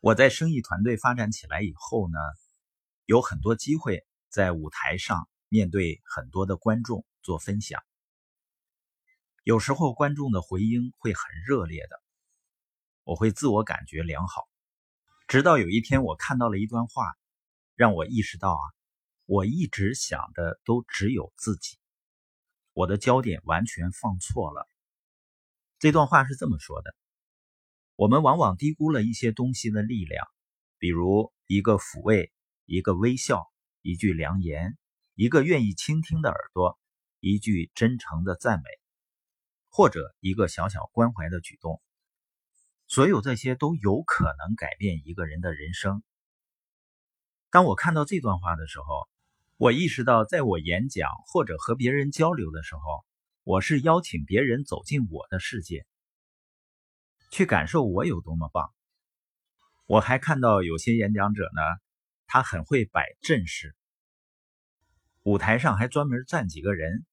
我在生意团队发展起来以后呢，有很多机会在舞台上面对很多的观众做分享。有时候观众的回应会很热烈的，我会自我感觉良好。直到有一天，我看到了一段话，让我意识到啊，我一直想的都只有自己，我的焦点完全放错了。这段话是这么说的。我们往往低估了一些东西的力量，比如一个抚慰、一个微笑、一句良言、一个愿意倾听的耳朵、一句真诚的赞美，或者一个小小关怀的举动。所有这些都有可能改变一个人的人生。当我看到这段话的时候，我意识到，在我演讲或者和别人交流的时候，我是邀请别人走进我的世界。去感受我有多么棒。我还看到有些演讲者呢，他很会摆阵势，舞台上还专门站几个人，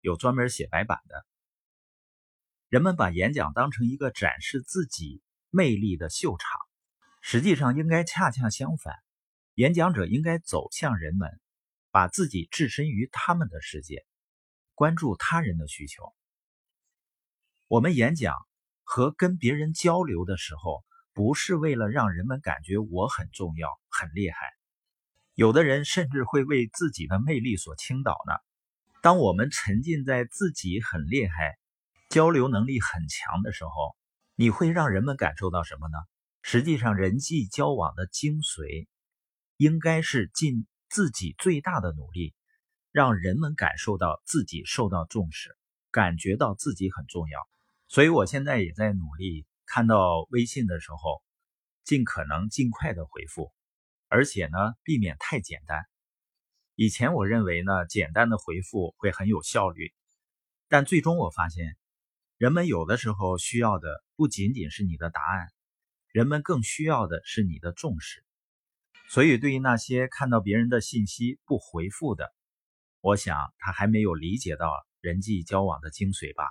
有专门写白板的。人们把演讲当成一个展示自己魅力的秀场，实际上应该恰恰相反，演讲者应该走向人们，把自己置身于他们的世界，关注他人的需求。我们演讲。和跟别人交流的时候，不是为了让人们感觉我很重要、很厉害。有的人甚至会为自己的魅力所倾倒呢。当我们沉浸在自己很厉害、交流能力很强的时候，你会让人们感受到什么呢？实际上，人际交往的精髓，应该是尽自己最大的努力，让人们感受到自己受到重视，感觉到自己很重要。所以，我现在也在努力，看到微信的时候，尽可能尽快的回复，而且呢，避免太简单。以前我认为呢，简单的回复会很有效率，但最终我发现，人们有的时候需要的不仅仅是你的答案，人们更需要的是你的重视。所以，对于那些看到别人的信息不回复的，我想他还没有理解到人际交往的精髓吧。